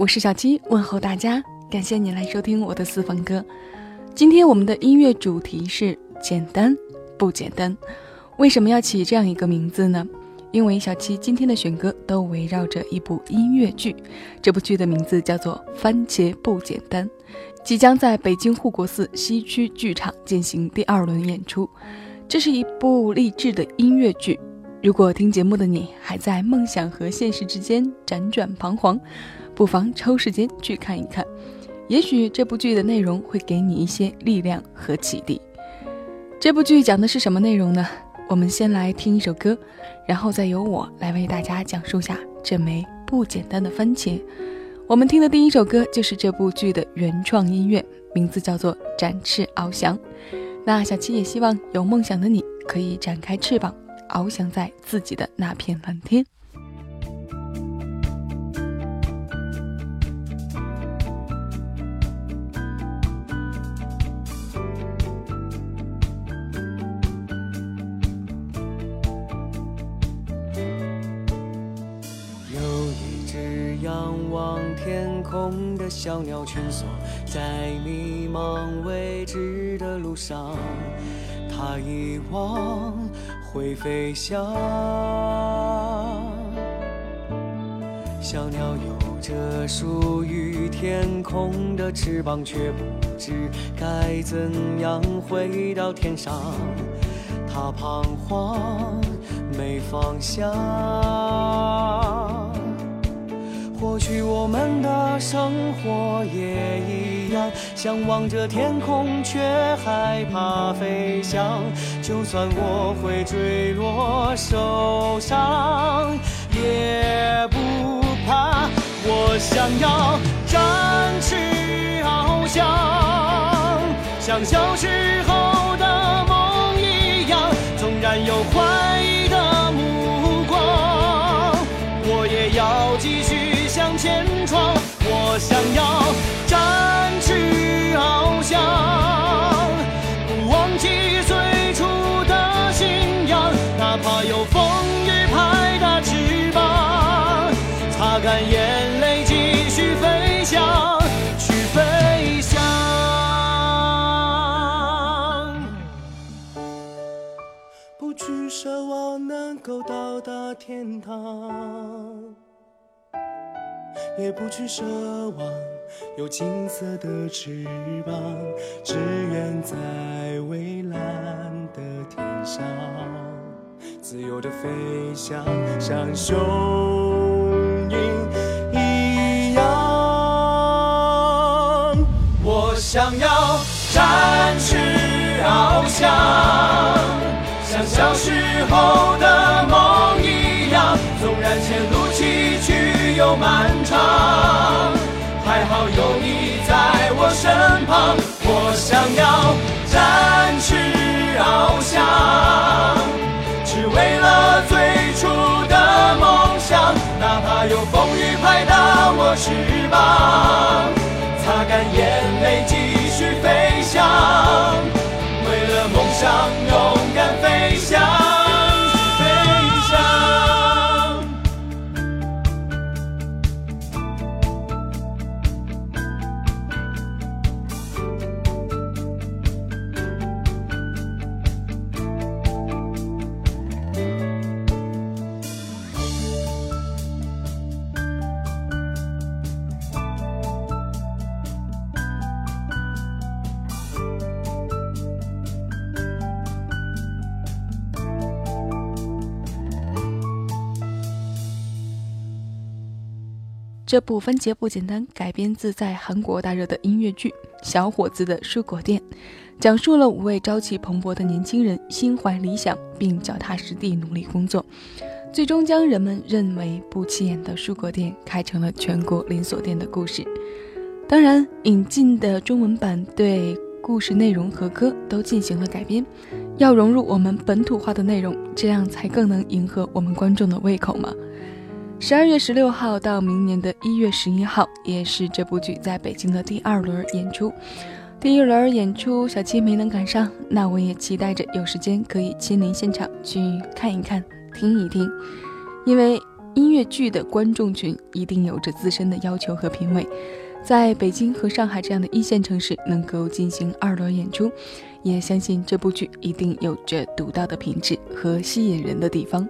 我是小七，问候大家，感谢你来收听我的私房歌。今天我们的音乐主题是简单不简单？为什么要起这样一个名字呢？因为小七今天的选歌都围绕着一部音乐剧，这部剧的名字叫做《番茄不简单》，即将在北京护国寺西区剧场进行第二轮演出。这是一部励志的音乐剧。如果听节目的你还在梦想和现实之间辗转彷徨，不妨抽时间去看一看，也许这部剧的内容会给你一些力量和启迪。这部剧讲的是什么内容呢？我们先来听一首歌，然后再由我来为大家讲述下这枚不简单的番茄。我们听的第一首歌就是这部剧的原创音乐，名字叫做《展翅翱翔》。那小七也希望有梦想的你可以展开翅膀。翱翔在自己的那片蓝天。小鸟，蜷缩在迷茫未知的路上，它遗忘。会飞翔，小鸟有着属于天空的翅膀，却不知该怎样回到天上。它彷徨，没方向。或许我们的生活也一样，向往着天空，却害怕飞翔。就算我会坠落受伤，也不怕。我想要展翅翱翔，像小时候的梦一样，纵然有我想要不去奢望有金色的翅膀，只愿在蔚蓝的天上自由的飞翔，像雄鹰一样。我想要展翅翱翔，像小时候的梦一样，纵然前路。又漫长，还好有你在我身旁。我想要展翅翱翔，只为了最初的梦想。哪怕有风雨拍打我翅膀，擦干眼泪这部《番茄不简单》改编自在韩国大热的音乐剧《小伙子的蔬果店》，讲述了五位朝气蓬勃的年轻人心怀理想，并脚踏实地努力工作，最终将人们认为不起眼的蔬果店开成了全国连锁店的故事。当然，引进的中文版对故事内容和歌都进行了改编，要融入我们本土化的内容，这样才更能迎合我们观众的胃口嘛。十二月十六号到明年的一月十一号，也是这部剧在北京的第二轮演出。第一轮演出，小七没能赶上，那我也期待着有时间可以亲临现场去看一看、听一听。因为音乐剧的观众群一定有着自身的要求和品味，在北京和上海这样的一线城市能够进行二轮演出，也相信这部剧一定有着独到的品质和吸引人的地方。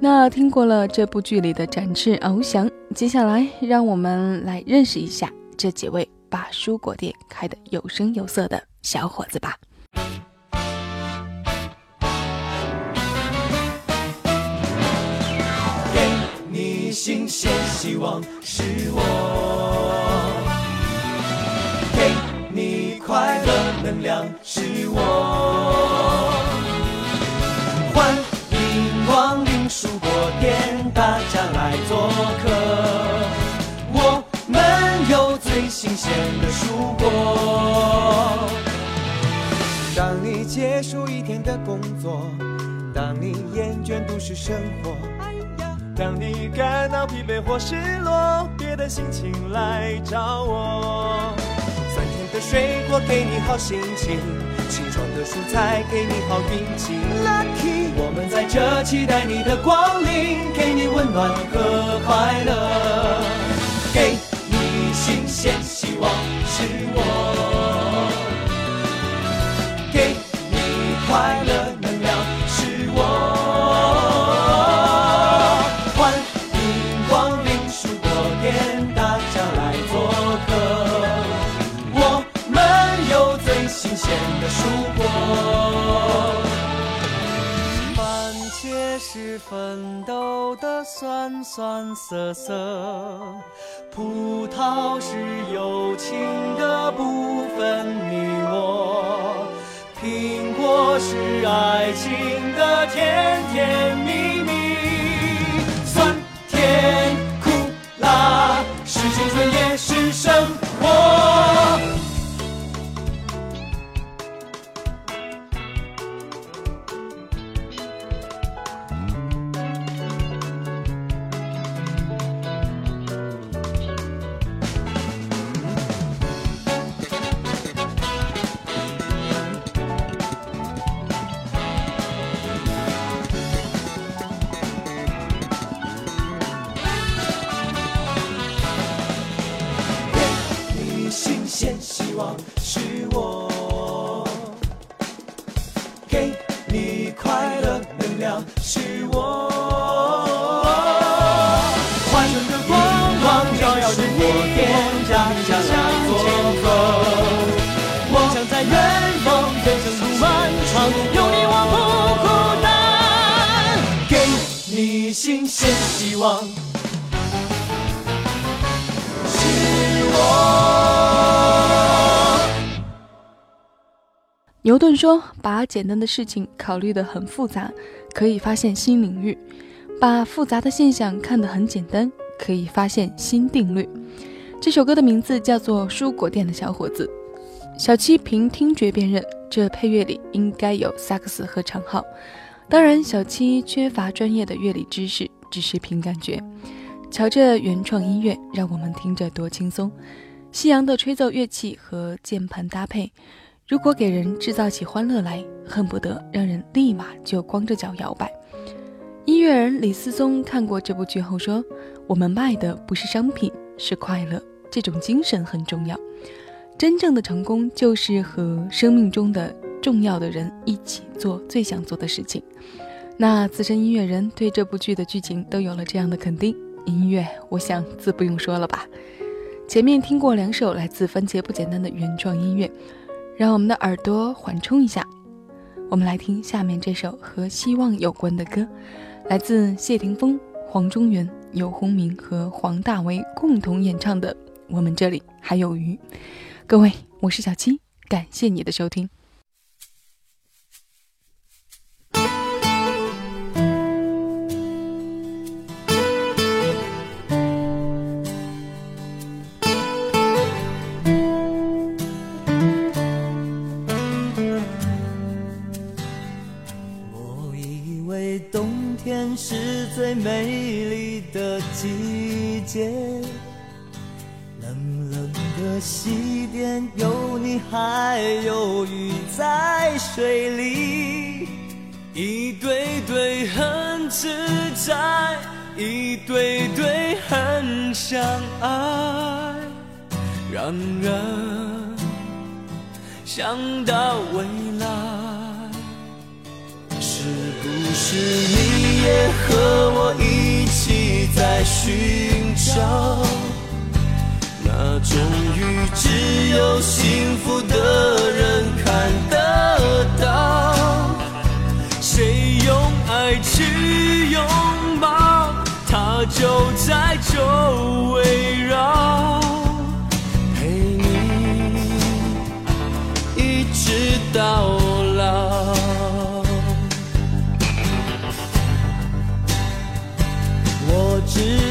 那听过了这部剧里的展翅翱翔，接下来让我们来认识一下这几位把蔬果店开得有声有色的小伙子吧。给你新鲜希望是我，给你快乐能量是我，新鲜的蔬果。当你结束一天的工作，当你厌倦都市生活。当你感到疲惫或失落，别的心情来找我。酸甜的水果给你好心情，清爽的蔬菜给你好运气。Lucky，我们在这期待你的光临，给你温暖和快乐，酸涩涩，葡萄是友情的部分你我，苹果是爱情的甜甜蜜蜜，酸甜苦辣是青春也希望是我。牛顿说：“把简单的事情考虑得很复杂，可以发现新领域；把复杂的现象看得很简单，可以发现新定律。”这首歌的名字叫做《蔬果店的小伙子》。小七凭听觉辨认，这配乐里应该有萨克斯和长号。当然，小七缺乏专业的乐理知识，只是凭感觉。瞧这原创音乐，让我们听着多轻松。西洋的吹奏乐器和键盘搭配，如果给人制造起欢乐来，恨不得让人立马就光着脚摇摆。音乐人李思松看过这部剧后说：“我们卖的不是商品，是快乐。这种精神很重要。真正的成功就是和生命中的。”重要的人一起做最想做的事情。那资深音乐人对这部剧的剧情都有了这样的肯定。音乐，我想自不用说了吧。前面听过两首来自番茄不简单的原创音乐，让我们的耳朵缓冲一下。我们来听下面这首和希望有关的歌，来自谢霆锋、黄中原、游鸿明和黄大炜共同演唱的《我们这里还有鱼》。各位，我是小七，感谢你的收听。是最美丽的季节，冷冷的西边有你还有鱼在水里，一对对很自在一对对很相爱，让人想到未来。是不是你也和我一起在寻找那种与只有幸福的人看得到？谁用爱去拥抱，它就在周围绕，陪你一直到我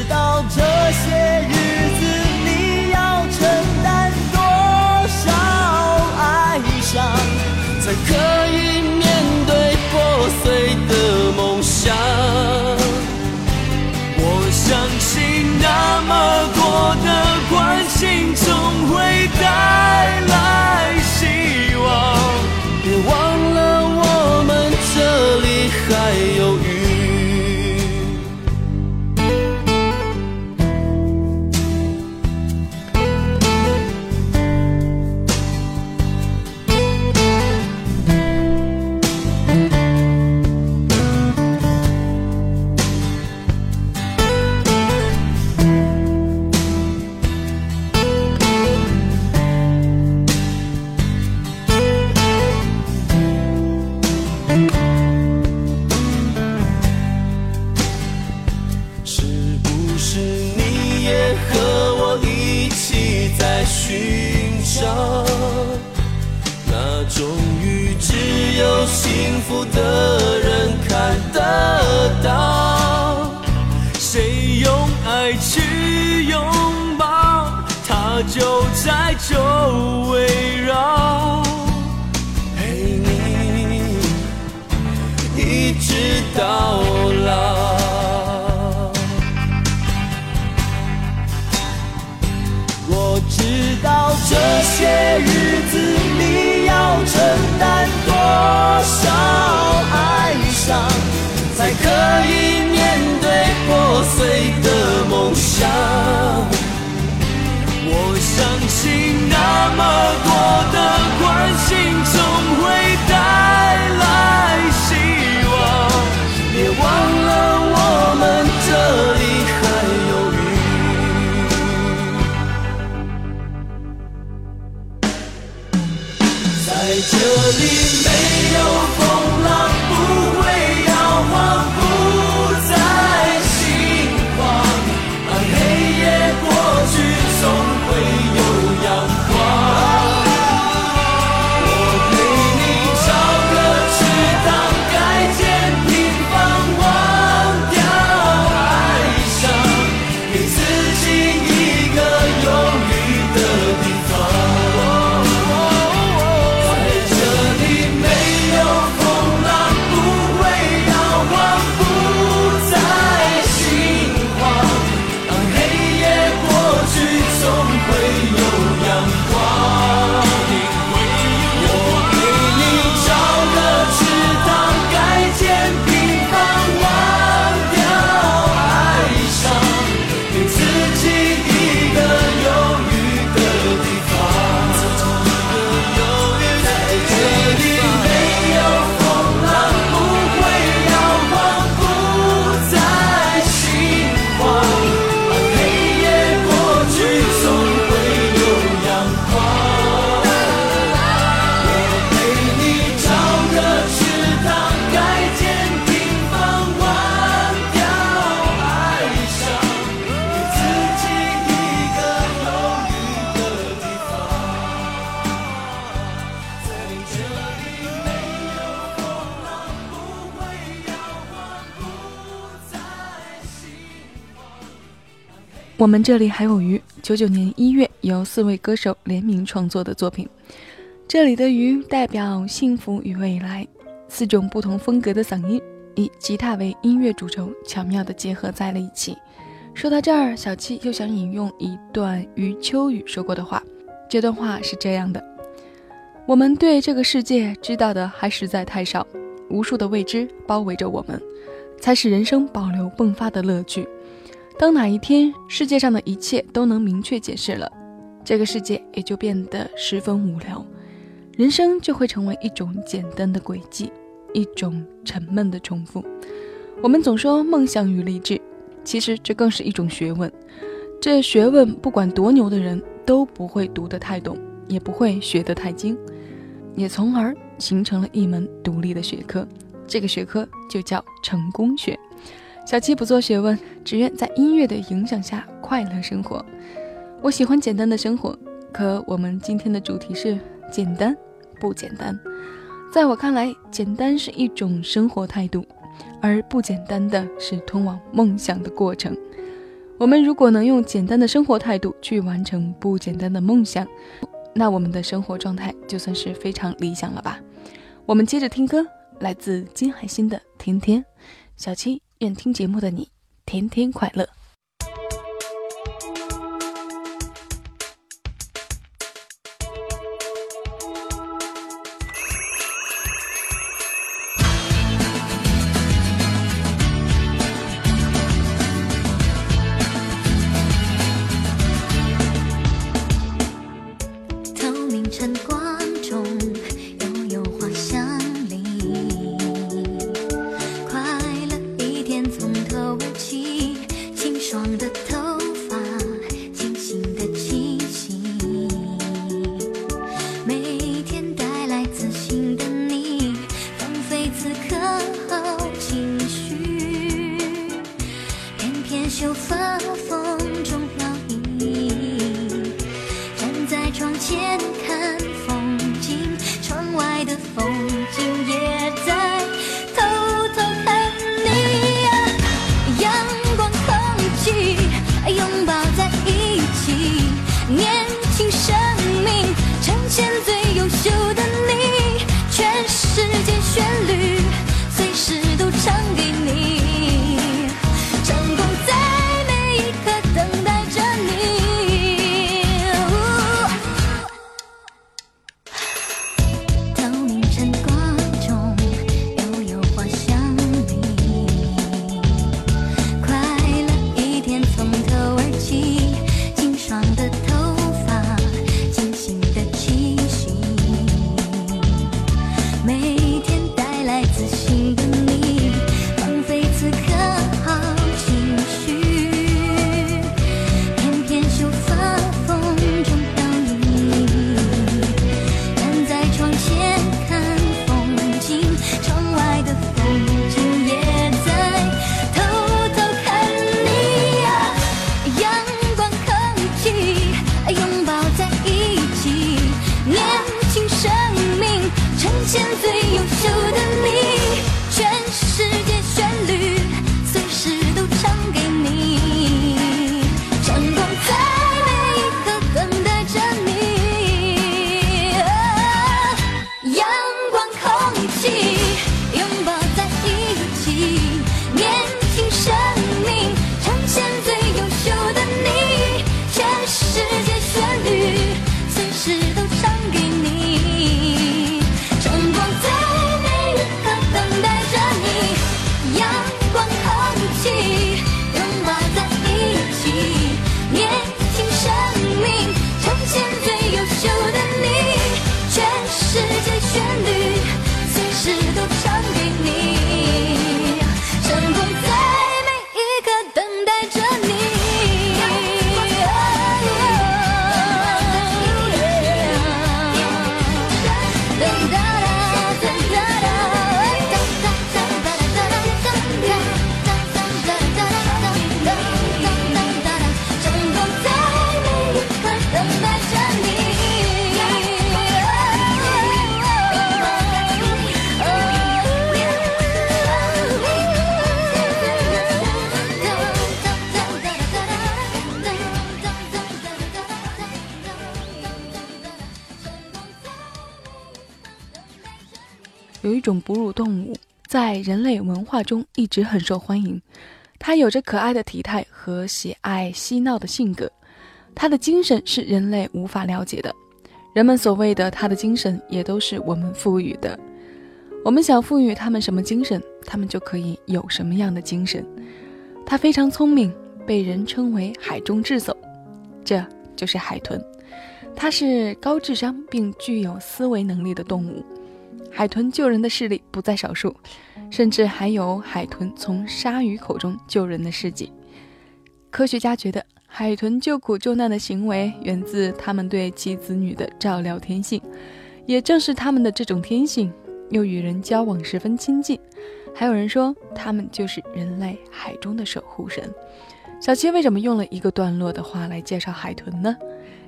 碎的梦想。我们这里还有鱼，九九年一月由四位歌手联名创作的作品。这里的鱼代表幸福与未来，四种不同风格的嗓音以吉他为音乐主轴，巧妙地结合在了一起。说到这儿，小七又想引用一段余秋雨说过的话。这段话是这样的：我们对这个世界知道的还实在太少，无数的未知包围着我们，才使人生保留迸发的乐趣。当哪一天世界上的一切都能明确解释了，这个世界也就变得十分无聊，人生就会成为一种简单的轨迹，一种沉闷的重复。我们总说梦想与励志，其实这更是一种学问。这学问不管多牛的人都不会读得太懂，也不会学得太精，也从而形成了一门独立的学科。这个学科就叫成功学。小七不做学问，只愿在音乐的影响下快乐生活。我喜欢简单的生活，可我们今天的主题是简单不简单。在我看来，简单是一种生活态度，而不简单的是通往梦想的过程。我们如果能用简单的生活态度去完成不简单的梦想，那我们的生活状态就算是非常理想了吧。我们接着听歌，来自金海心的《天天》，小七愿听节目的你天天快乐。种哺乳动物在人类文化中一直很受欢迎，它有着可爱的体态和喜爱嬉闹的性格，它的精神是人类无法了解的。人们所谓的它的精神，也都是我们赋予的。我们想赋予它们什么精神，它们就可以有什么样的精神。它非常聪明，被人称为海中智叟，这就是海豚。它是高智商并具有思维能力的动物。海豚救人的事例不在少数，甚至还有海豚从鲨鱼口中救人的事迹。科学家觉得，海豚救苦救难的行为源自他们对其子女的照料天性。也正是他们的这种天性，又与人交往十分亲近。还有人说，他们就是人类海中的守护神。小七为什么用了一个段落的话来介绍海豚呢？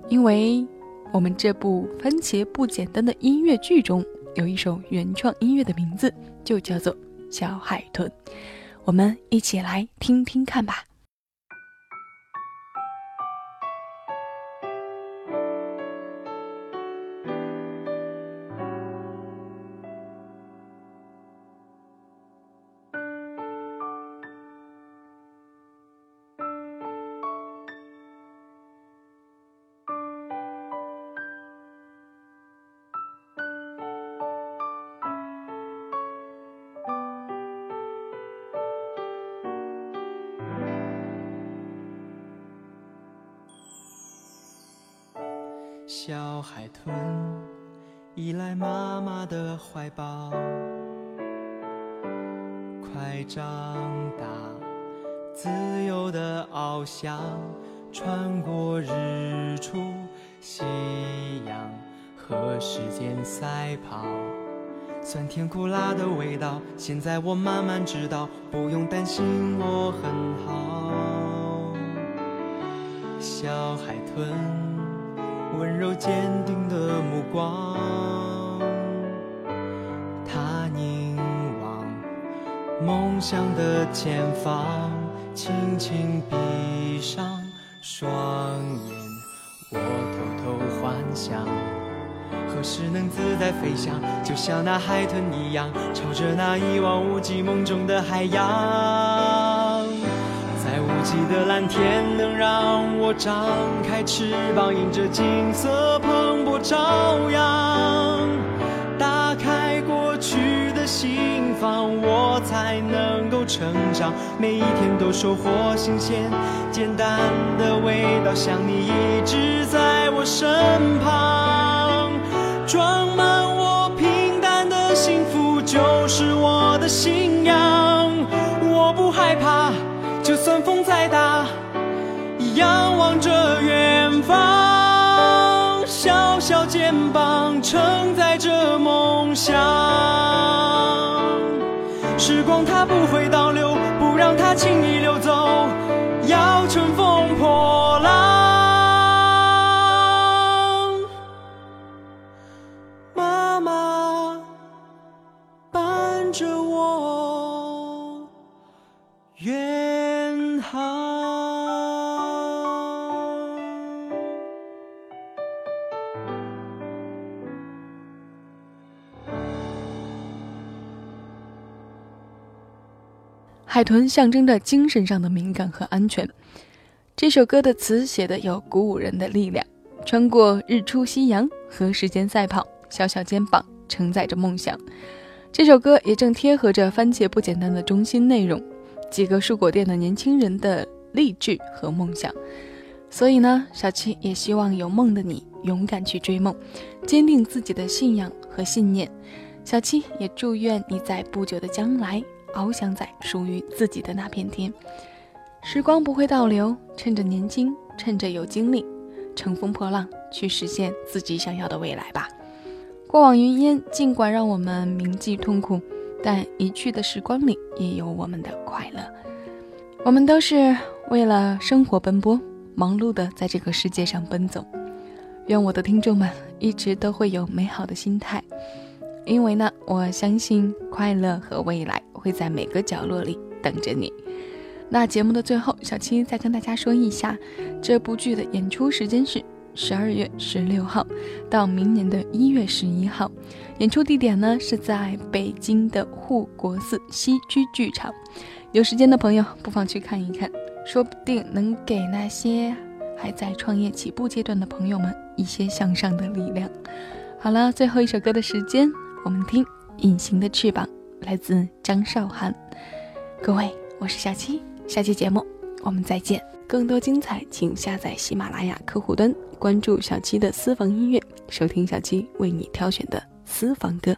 因为我们这部《番茄不简单》的音乐剧中有一首原创音乐的名字就叫做《小海豚》，我们一起来听听看吧。怀抱，快长大，自由的翱翔，穿过日出、夕阳和时间赛跑。酸甜苦辣的味道，现在我慢慢知道，不用担心，我很好。小海豚。温柔坚定的目光，梦想的前方，轻轻闭上双眼，我偷偷幻想，何时能自在飞翔，就像那海豚一样，朝着那一望无际梦中的海洋。在无际的蓝天能让我张开翅膀，迎着金色蓬勃朝阳。心房，我才能够成长。每一天都收获新鲜、简单的味道，想你一直在我身旁。装满我平淡的幸福，就是我的信仰。我不害怕。就算风再大，仰望着远方，小小肩膀承载着梦想。时光它不会倒流，不让它轻易流走，要乘风破浪。海豚象征着精神上的敏感和安全。这首歌的词写的有鼓舞人的力量，穿过日出夕阳和时间赛跑，小小肩膀承载着梦想。这首歌也正贴合着番茄不简单的中心内容，几个蔬果店的年轻人的励志和梦想。所以呢，小七也希望有梦的你勇敢去追梦，坚定自己的信仰和信念。小七也祝愿你在不久的将来。翱翔在属于自己的那片天，时光不会倒流，趁着年轻，趁着有精力，乘风破浪，去实现自己想要的未来吧。过往云烟，尽管让我们铭记痛苦，但一去的时光里也有我们的快乐。我们都是为了生活奔波，忙碌的在这个世界上奔走。愿我的听众们一直都会有美好的心态。因为呢，我相信快乐和未来会在每个角落里等着你。那节目的最后，小七再跟大家说一下，这部剧的演出时间是十二月十六号到明年的一月十一号，演出地点呢是在北京的护国寺西区剧场。有时间的朋友不妨去看一看，说不定能给那些还在创业起步阶段的朋友们一些向上的力量。好了，最后一首歌的时间。我们听《隐形的翅膀》，来自张韶涵。各位，我是小七，下期节目我们再见。更多精彩，请下载喜马拉雅客户端，关注小七的私房音乐，收听小七为你挑选的私房歌。